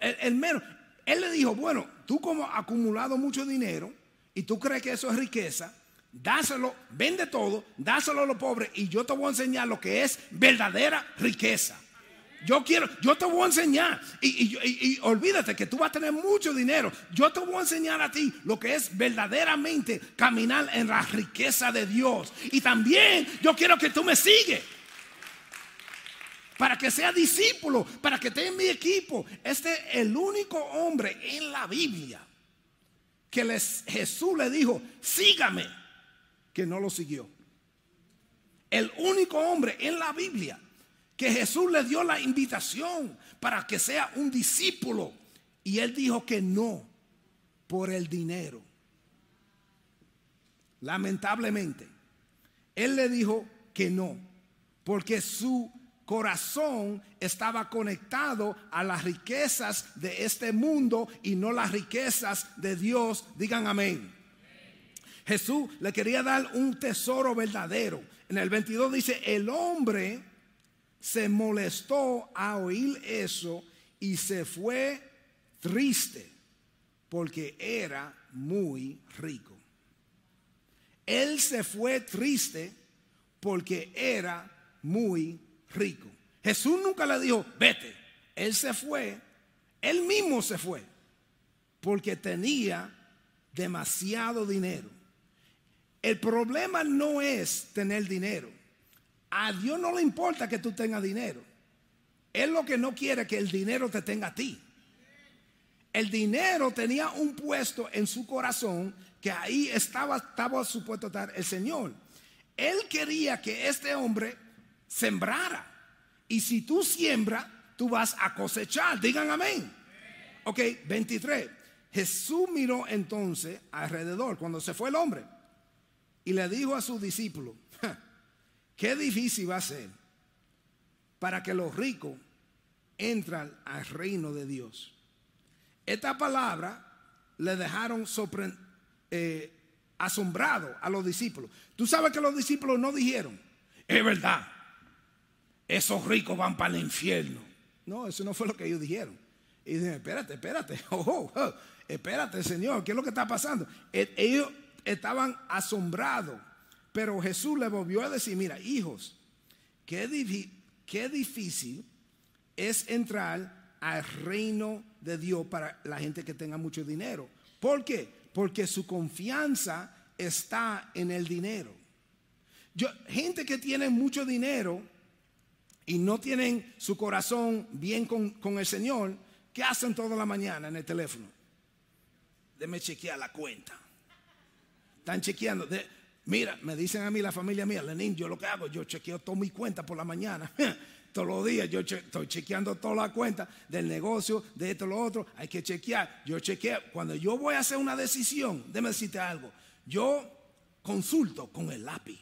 el, menos. Él le dijo, bueno, tú como has acumulado mucho dinero y tú crees que eso es riqueza, dáselo, vende todo, dáselo a los pobres y yo te voy a enseñar lo que es verdadera riqueza. Yo quiero, yo te voy a enseñar. Y, olvídate que tú vas a tener mucho dinero. Yo te voy a enseñar a ti lo que es verdaderamente caminar en la riqueza de Dios. Y también yo quiero que tú me sigues. Para que sea discípulo, para que esté en mi equipo. Este es el único hombre en la Biblia que Jesús le dijo, sígame, que no lo siguió. El único hombre en la Biblia que Jesús le dio la invitación para que sea un discípulo. Y él dijo que no por el dinero. Lamentablemente, él le dijo que no, porque su corazón estaba conectado a las riquezas de este mundo y no las riquezas de Dios. Digan amén. Jesús le quería dar un tesoro verdadero. En el 22 dice, el hombre se molestó a oír eso y se fue triste porque era muy rico. Él se fue triste porque era muy rico. Jesús nunca le dijo, vete. Él se fue, él mismo se fue, porque tenía demasiado dinero. El problema no es tener dinero. A Dios no le importa que tú tengas dinero. Él lo que no quiere es que el dinero te tenga a ti. El dinero tenía un puesto en su corazón que ahí estaba, estaba supuesto estar el Señor. Él quería que este hombre sembrara. Y si tú siembras, tú vas a cosechar. Digan amén. Ok, 23. Jesús miró entonces alrededor cuando se fue el hombre y le dijo a sus discípulos, "Ja, qué difícil va a ser para que los ricos entran al reino de Dios. Esta palabra le dejaron eh, asombrado a los discípulos. Tú sabes que los discípulos no dijeron, es verdad, esos ricos van para el infierno. No, eso no fue lo que ellos dijeron. Y dicen, espérate, espérate, oh, oh, oh, espérate, Señor, ¿qué es lo que está pasando? E- Ellos estaban asombrados, pero Jesús le volvió a decir, mira, hijos, qué, qué difícil es entrar al reino de Dios para la gente que tenga mucho dinero. ¿Por qué? Porque su confianza está en el dinero. Yo, gente que tiene mucho dinero y no tienen su corazón bien con, con el Señor, ¿qué hacen toda la mañana en el teléfono? Déme chequear la cuenta. Están chequeando. Mira, me dicen a mí, la familia mía, Lenín, yo lo que hago, yo chequeo toda mi cuenta por la mañana. Todos los días yo estoy chequeando toda la cuenta del negocio, de esto, lo otro. Hay que chequear. Yo chequeo. Cuando yo voy a hacer una decisión, déme decirte algo. Yo consulto con el lápiz.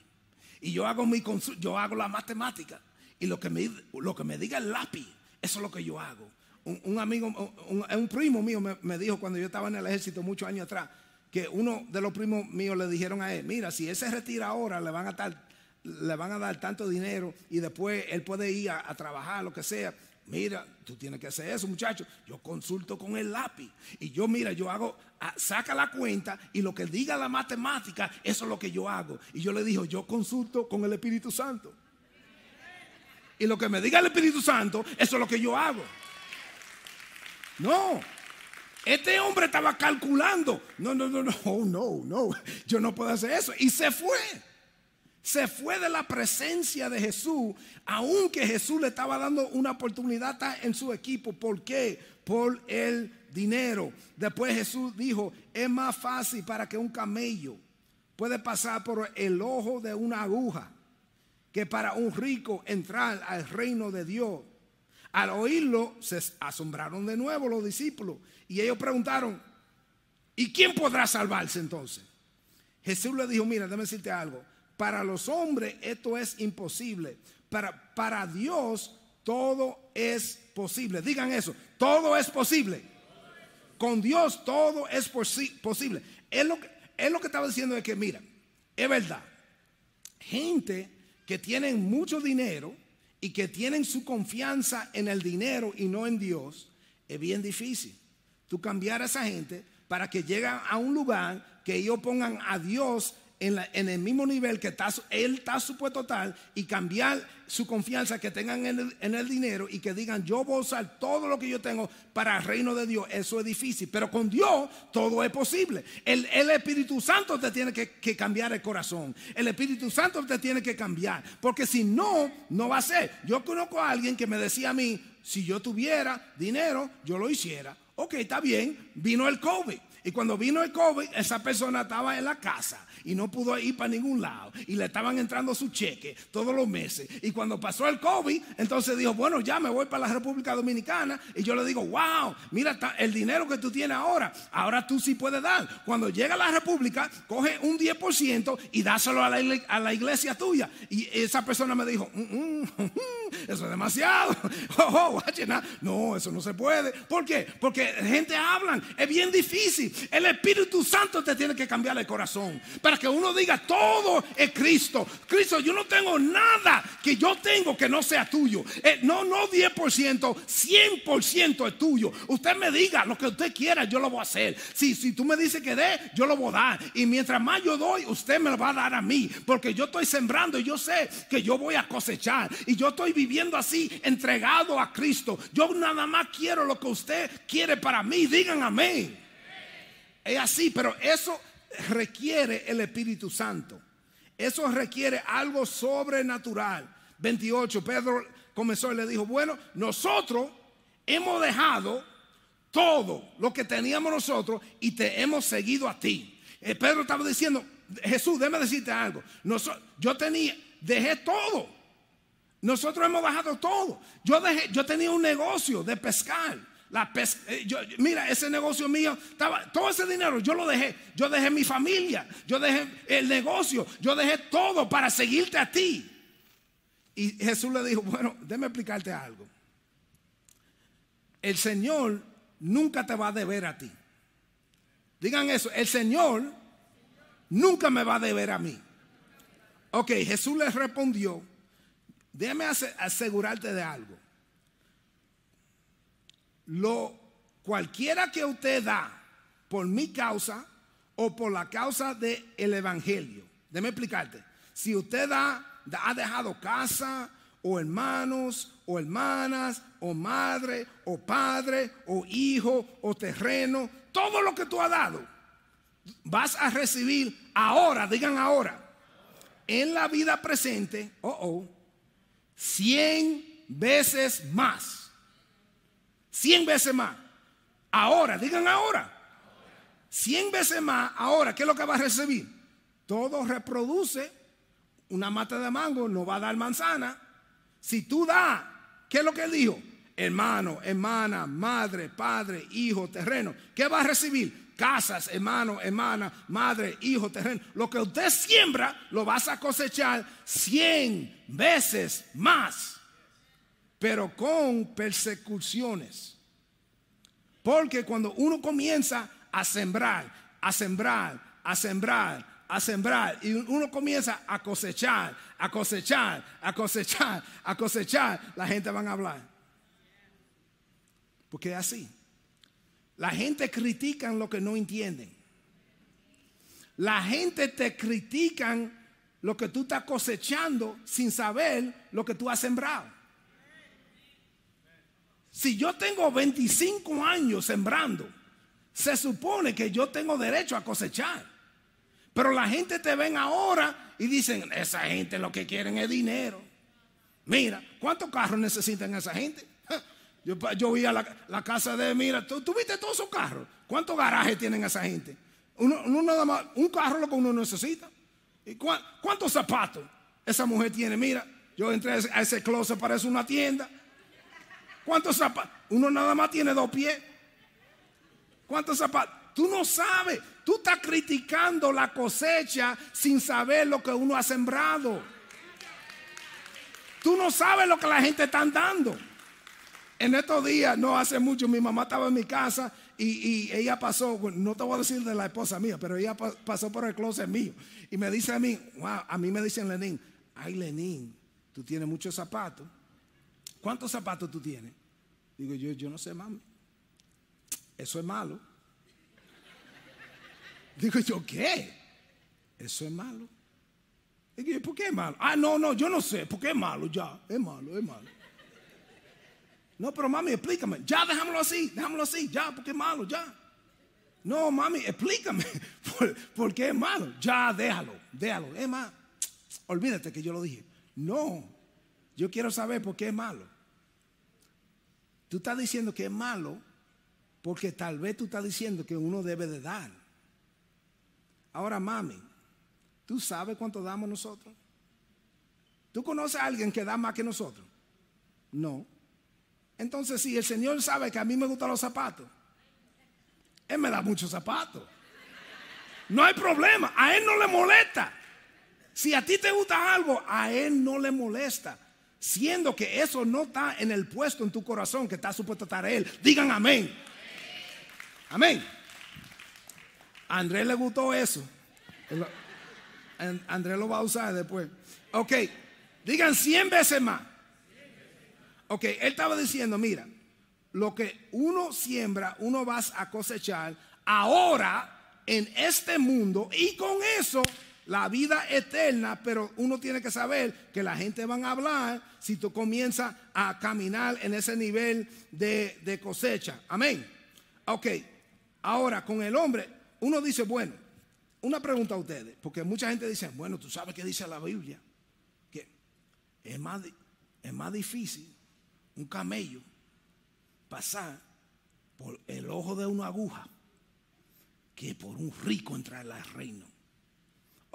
Y yo hago mi yo hago la matemática. Y lo que me, lo que me diga el lápiz, eso es lo que yo hago. Un, amigo, un, un primo mío me dijo cuando yo estaba en el ejército muchos años atrás, que uno de los primos míos le dijeron a él, mira, si él se retira ahora, le van a dar, le van a dar tanto dinero y después él puede ir a, trabajar, lo que sea. Mira, tú tienes que hacer eso, muchacho. Yo consulto con el lápiz. Y yo, mira, yo hago, saca la cuenta y lo que diga la matemática, eso es lo que yo hago. Y yo le digo, yo consulto con el Espíritu Santo. Y lo que me diga el Espíritu Santo, eso es lo que yo hago. No. Este hombre estaba calculando. No, no, no, no, no, no. Yo no puedo hacer eso. Y se fue. Se fue de la presencia de Jesús, aunque Jesús le estaba dando una oportunidad en su equipo. ¿Por qué? Por el dinero. Después Jesús dijo, es más fácil para que un camello puede pasar por el ojo de una aguja que para un rico entrar al reino de Dios. Al oírlo, se asombraron de nuevo los discípulos y ellos preguntaron, ¿y quién podrá salvarse entonces? Jesús le dijo, mira, déjame decirte algo, para los hombres esto es imposible, para, Dios todo es posible. Digan eso, todo es posible. Con Dios todo es posi- posible. Él lo, que, él lo que estaba diciendo es que, mira, es verdad, gente que tienen mucho dinero y que tienen su confianza en el dinero y no en Dios, es bien difícil. Tú cambiar a esa gente para que lleguen a un lugar que ellos pongan a Dios en, el mismo nivel que él está supuesto estar y cambiar su confianza que tengan en el, dinero y que digan yo voy a usar todo lo que yo tengo para el reino de Dios. Eso es difícil, pero con Dios todo es posible. El, Espíritu Santo te tiene que cambiar el corazón. El Espíritu Santo te tiene que cambiar, porque si no, no va a ser. Yo conozco a alguien que me decía a mí, si yo tuviera dinero, yo lo hiciera. Ok, está bien, vino el COVID. Y cuando vino el COVID, esa persona estaba en la casa y no pudo ir para ningún lado. Y le estaban entrando su cheque todos los meses. Y cuando pasó el COVID, entonces dijo, bueno, ya me voy para la República Dominicana. Y yo le digo, wow, mira el dinero que tú tienes ahora. Ahora tú sí puedes dar. Cuando llega a la República, coge un 10% y dáselo a la, a la iglesia tuya. Y esa persona me dijo, "Mm, mm, eso es demasiado. Oh, oh, no, eso no se puede. ¿Por qué? Porque gente hablan, es bien difícil. El Espíritu Santo te tiene que cambiar el corazón para que uno diga todo es Cristo. Cristo, yo no tengo nada que yo tengo que no sea tuyo. Eh, no, no 10%, 100% es tuyo. Usted me diga lo que usted quiera, yo lo voy a hacer. Si, si tú me dices que dé, yo lo voy a dar. Y mientras más yo doy, usted me lo va a dar a mí. Porque yo estoy sembrando y yo sé que yo voy a cosechar. Y yo estoy viviendo así, entregado a Cristo. Yo nada más quiero lo que usted quiere para mí. Digan amén. Es así, pero eso requiere el Espíritu Santo. Eso requiere algo sobrenatural. 28, Pedro comenzó y le dijo, bueno, nosotros hemos dejado todo lo que teníamos nosotros y te hemos seguido a ti. Eh, Pedro estaba diciendo, Jesús, déjame decirte algo. Yo tenía, dejé todo. Nosotros hemos dejado todo. Yo dejé, yo tenía un negocio de pescar. La eh, yo- mira, ese negocio mío, estaba, todo ese dinero yo lo dejé. Yo dejé mi familia, yo dejé el negocio, yo dejé todo para seguirte a ti. Y Jesús le dijo, bueno, déjame explicarte algo. El Señor nunca te va a deber a ti. Digan eso, el Señor nunca me va a deber a mí. Ok, Jesús les respondió, ase- asegurarte de algo. Lo cualquiera que usted da por mi causa o por la causa del evangelio. Déjame explicarte. Si usted da, da- ha dejado casa o hermanos o hermanas o madre o padre o hijo o terreno, todo lo que tú has dado, vas a recibir ahora, digan ahora, en la vida presente, oh, oh, cien veces más. Cien veces más. Ahora, digan ahora. Cien veces más. Ahora, ¿qué es lo que va a recibir? Todo reproduce. Una mata de mango no va a dar manzana. Si tú das, ¿qué es lo que dijo? Hermano, hermana, madre, padre, hijo, terreno. ¿Qué va a recibir? Casas, hermano, hermana, madre, hijo, terreno. Lo que usted siembra, lo vas a cosechar cien veces más pero con persecuciones. Porque cuando uno comienza a sembrar, a sembrar, a sembrar, a sembrar, y uno comienza a cosechar, a cosechar, a cosechar, a cosechar, la gente van a hablar. Porque es así. La gente critica lo que no entienden. La gente te critican lo que tú estás cosechando sin saber lo que tú has sembrado. Si yo tengo 25 años sembrando, se supone que yo tengo derecho a cosechar. Pero la gente te ven ahora y dicen, esa gente lo que quieren es dinero. Mira, ¿cuántos carros necesitan esa gente? Yo, yo vi a la, casa de, mira, ¿tú, viste todos esos carros? ¿Cuántos garajes tienen esa gente? Uno, nada más, un carro lo que uno necesita. ¿Y cuá- cuántos zapatos esa mujer tiene? Mira, yo entré a ese, a ese closet, parece una tienda. ¿Cuántos zapatos? Uno nada más tiene dos pies. ¿Cuántos zapatos? Tú no sabes. Tú estás criticando la cosecha sin saber lo que uno ha sembrado. Tú no sabes lo que la gente está dando. En estos días, no hace mucho, mi mamá estaba en mi casa y, y ella pasó, no te voy a decir de la esposa mía, pero ella pa- pasó por el closet mío y me dice a mí, wow, a mí me dicen Lenín, ay Lenín, tú tienes muchos zapatos. ¿Cuántos zapatos tú tienes? Digo yo, yo no sé, mami. Eso es malo. Digo yo, ¿qué? Eso es malo. ¿por qué es malo? Ah, no, no, yo no sé, ¿por qué es malo? Ya, es malo, es malo. No, pero mami, explícame. Ya, déjamelo así, déjamelo así, ya, porque es malo, ya. No, mami, explícame por, qué es malo. Ya, déjalo, déjalo. Es más, olvídate que yo lo dije. No, yo quiero saber por qué es malo. Tú estás diciendo que es malo porque tal vez tú estás diciendo que uno debe de dar. Ahora, mami, ¿tú sabes cuánto damos nosotros? ¿Tú conoces a alguien que da más que nosotros? No. Entonces, si el Señor sabe que a mí me gustan los zapatos, Él me da muchos zapatos. No hay problema, a Él no le molesta. Si a ti te gusta algo, a Él no le molesta. Siendo que eso no está en el puesto en tu corazón que está supuesto a estar Él. Digan amén. Amén. A Andrés le gustó eso. Andrés lo va a usar después. Ok, digan 100 veces más. Ok, él estaba diciendo, mira, lo que uno siembra, uno vas a cosechar ahora en este mundo y con eso la vida eterna, pero uno tiene que saber que la gente van a hablar si tú comienzas a caminar en ese nivel de, de cosecha. Amén. Ok, ahora con el hombre, uno dice, bueno, una pregunta a ustedes, porque mucha gente dice, bueno, tú sabes qué dice la Biblia, que es más, es más difícil un camello pasar por el ojo de una aguja que por un rico entrar al reino.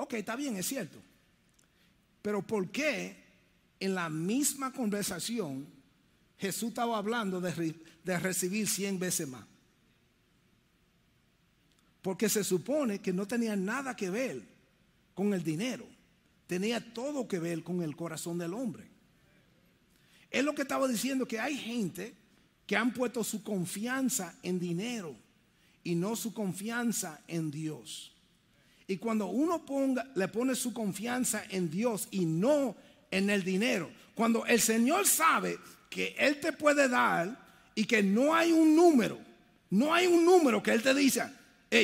Ok, está bien, es cierto. Pero ¿por qué en la misma conversación Jesús estaba hablando de, recibir 100 veces más? Porque se supone que no tenía nada que ver con el dinero. Tenía todo que ver con el corazón del hombre. Es lo que estaba diciendo, que hay gente que han puesto su confianza en dinero y no su confianza en Dios. Y cuando uno ponga, le pone su confianza en Dios y no en el dinero, cuando el Señor sabe que Él te puede dar y que no hay un número, no hay un número que Él te dice,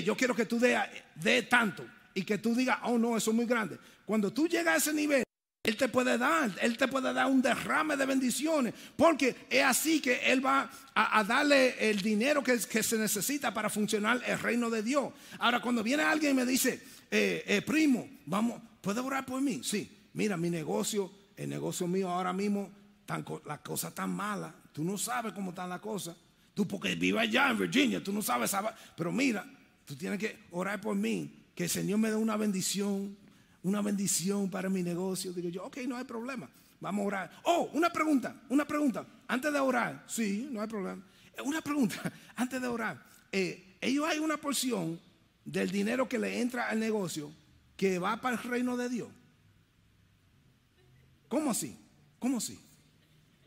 yo quiero que tú dé de tanto y que tú digas, oh no, eso es muy grande. Cuando tú llegas a ese nivel, él te puede dar, Él te puede dar un derrame de bendiciones, porque es así que Él va a, darle el dinero que, se necesita para funcionar el reino de Dios. Ahora, cuando viene alguien y me dice, eh, eh, primo, vamos, ¿puede orar por mí? Sí, mira, mi negocio, el negocio mío ahora mismo, tan, la cosa tan mala, tú no sabes cómo está la cosa. Tú porque vives allá en Virginia, tú no sabes, pero mira, tú tienes que orar por mí, que el Señor me dé una bendición una bendición para mi negocio. Digo yo, ok, no hay problema. Vamos a orar. Oh, una pregunta, una pregunta. Antes de orar, sí, no hay problema. Eh, una pregunta, antes de orar. Ellos hay una porción del dinero que le entra al negocio que va para el reino de Dios. ¿Cómo así? ¿Cómo así?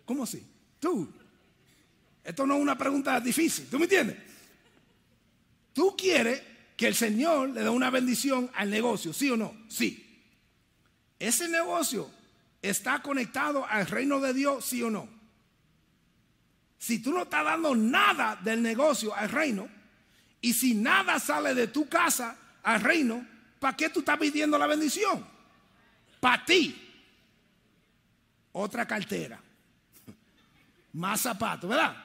¿Cómo así? Tú. Esto no es una pregunta difícil, ¿tú me entiendes? Tú quieres que el Señor le dé una bendición al negocio, ¿sí o no? Sí. ¿Ese negocio está conectado al reino de Dios, sí o no? Si tú no estás dando nada del negocio al reino, y si nada sale de tu casa al reino, ¿para qué tú estás pidiendo la bendición? Para ti. Otra cartera. Más zapatos, ¿verdad?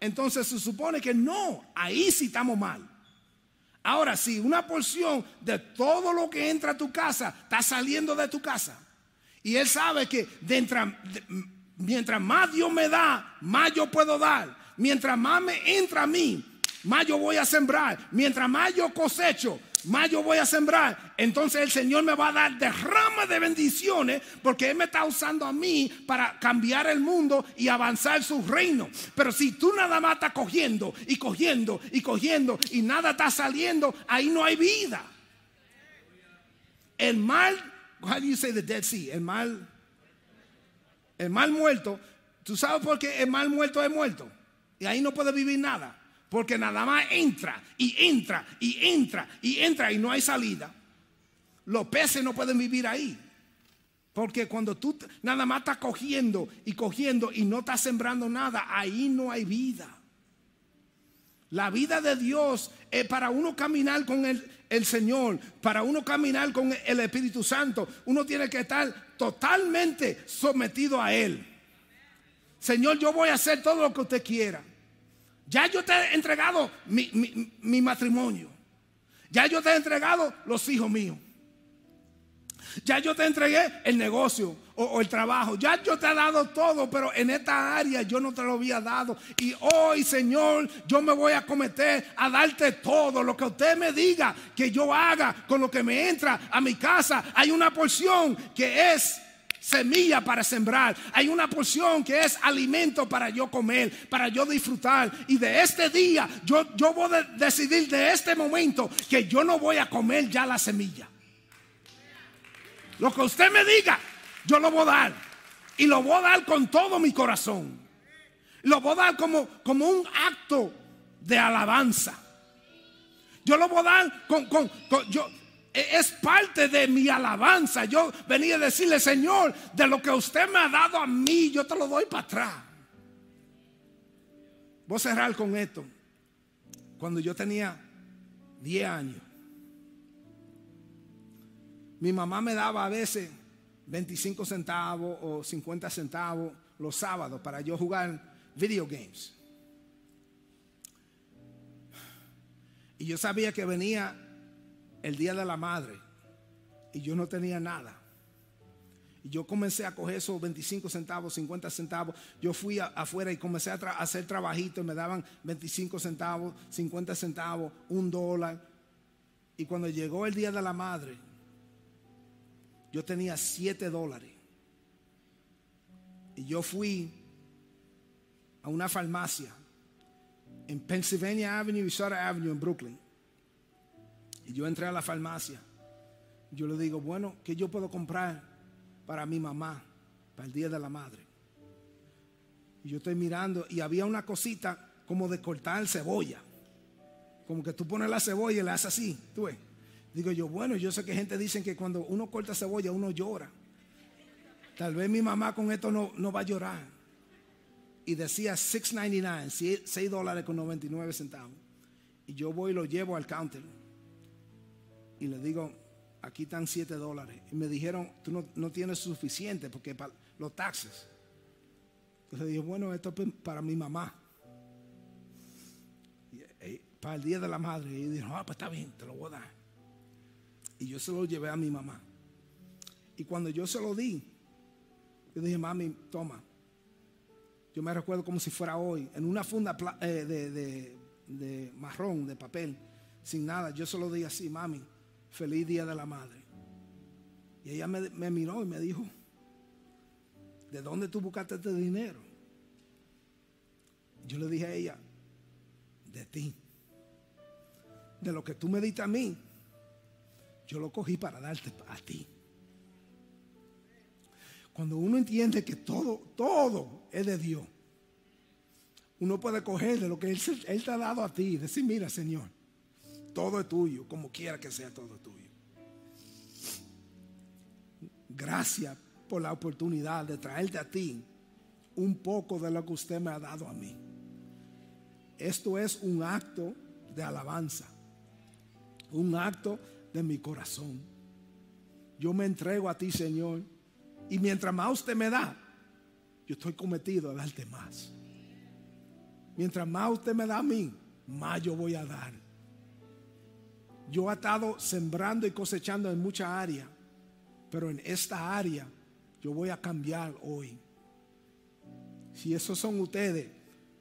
Entonces se supone que no, ahí sí estamos mal. Ahora, si una porción de todo lo que entra a tu casa está saliendo de tu casa, y él sabe que mientras más Dios me da, más yo puedo dar. Mientras más me entra a mí, más yo voy a sembrar. Mientras más yo cosecho, más yo voy a sembrar. Entonces el Señor me va a dar derrama de bendiciones porque Él me está usando a mí para cambiar el mundo y avanzar su reino. Pero si tú nada más estás cogiendo y cogiendo y cogiendo y nada está saliendo, ahí no hay vida. El mal, how do you say the Dead Sea? El mal, el mal muerto. ¿Tú sabes por qué el mal muerto es muerto? Y ahí no puede vivir nada. Porque nada más entra y entra y entra y entra y no hay salida. Los peces no pueden vivir ahí. Porque cuando tú nada más estás cogiendo y cogiendo y no estás sembrando nada, ahí no hay vida. La vida de Dios es para uno caminar con el, el Señor, para uno caminar con el Espíritu Santo, uno tiene que estar totalmente sometido a Él. Señor, yo voy a hacer todo lo que usted quiera. Ya yo te he entregado mi, mi- mi matrimonio. Ya yo te he entregado los hijos míos. Ya yo te entregué el negocio o, o el trabajo. Ya yo te he dado todo, pero en esta área yo no te lo había dado. Y hoy, Señor, yo me voy a cometer a darte todo lo que usted me diga que yo haga con lo que me entra a mi casa. Hay una porción que es semilla para sembrar. Hay una porción que es alimento para yo comer, para yo disfrutar. Y de este día, yo, yo voy a decidir de este momento que yo no voy a comer ya la semilla. Lo que usted me diga, yo lo voy a dar. Y lo voy a dar con todo mi corazón. Lo voy a dar como, como un acto de alabanza. Yo lo voy a dar con, con- con- yo, es parte de mi alabanza. Yo venía a decirle, Señor, de lo que usted me ha dado a mí, yo te lo doy para atrás. Voy a cerrar con esto. Cuando yo tenía 10 años, mi mamá me daba a veces 25 centavos o 50 centavos los sábados para yo jugar video games. Y yo sabía que venía el día de la madre y yo no tenía nada. Y yo comencé a coger esos 25 centavos, 50 centavos. Yo fui a- afuera y comencé a, hacer trabajitos. Me daban 25 centavos, 50 centavos, un dólar. Y cuando llegó el día de la madre, yo tenía 7 dólares. Y yo fui a una farmacia en Pennsylvania Avenue y Sutter Avenue en Brooklyn. Y yo entré a la farmacia. Yo le digo, bueno, ¿qué yo puedo comprar para mi mamá, para el Día de la Madre? Y yo estoy mirando y había una cosita como de cortar cebolla. Como que tú pones la cebolla y le haces así, tú ves. Digo yo, bueno, yo sé que gente dice que cuando uno corta cebolla uno llora. Tal vez mi mamá con esto no, no va a llorar. Y decía 6.99, 6 dólares con 99 centavos. Y yo voy y lo llevo al counter. Y le digo, aquí están 7 dólares. Y me dijeron, tú no, no tienes suficiente porque para los taxes. Entonces dije, bueno, esto es para mi mamá. Eh, para el día de la madre. Y dijo, ah, pues está bien, te lo voy a dar. Y yo se lo llevé a mi mamá. Y cuando yo se lo di, yo dije, mami, toma. Yo me recuerdo como si fuera hoy, en una funda eh, de, de- de marrón, de papel, sin nada. Yo se lo di así, mami, feliz día de la madre. Y ella me, miró y me dijo, ¿de dónde tú buscaste este dinero? Yo le dije a ella, de ti. De lo que tú me diste a mí, yo lo cogí para darte a ti. Cuando uno entiende que todo, todo es de Dios, uno puede coger de lo que Él, Él te ha dado a ti y decir, mira Señor, todo es tuyo, como quiera que sea todo tuyo. Gracias por la oportunidad de traerte a ti un poco de lo que usted me ha dado a mí. Esto es un acto de alabanza, un acto de mi corazón. Yo me entrego a ti, Señor, y mientras más usted me da, yo estoy cometido a darte más. Mientras más usted me da a mí, más yo voy a dar. Yo he estado sembrando y cosechando en muchas áreas, pero en esta área yo voy a cambiar hoy. Si esos son ustedes,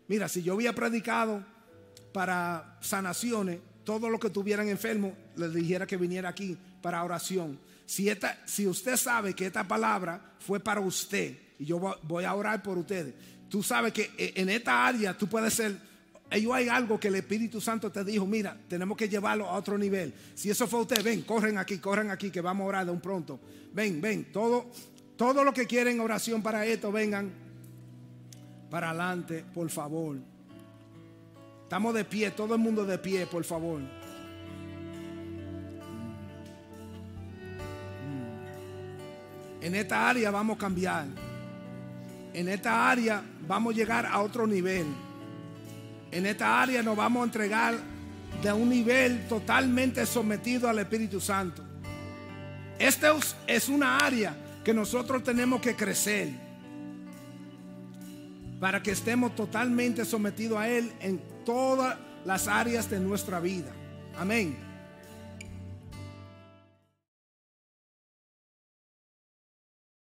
mira, si yo había predicado para sanaciones, todos los que tuvieran enfermos, les dijera que viniera aquí para oración. Si, esta, si usted sabe que esta palabra fue para usted, y yo voy- voy a orar por ustedes, tú sabes que eh, en esta área tú puedes ser, ellos hay algo que el Espíritu Santo te dijo, mira, tenemos que llevarlo a otro nivel. Si eso fue usted, ven, corren aquí, corren aquí, que vamos a orar de un pronto. Ven, ven, todo, todo lo que quieren oración para esto, vengan para adelante, por favor. Estamos de pie, todo el mundo de pie, por favor. En esta área vamos a cambiar. En esta área vamos a llegar a otro nivel. En esta área nos vamos a entregar de un nivel totalmente sometido al Espíritu Santo. Esta es- una área que nosotros tenemos que crecer para que estemos totalmente sometidos a Él en todas las áreas de nuestra vida. Amén.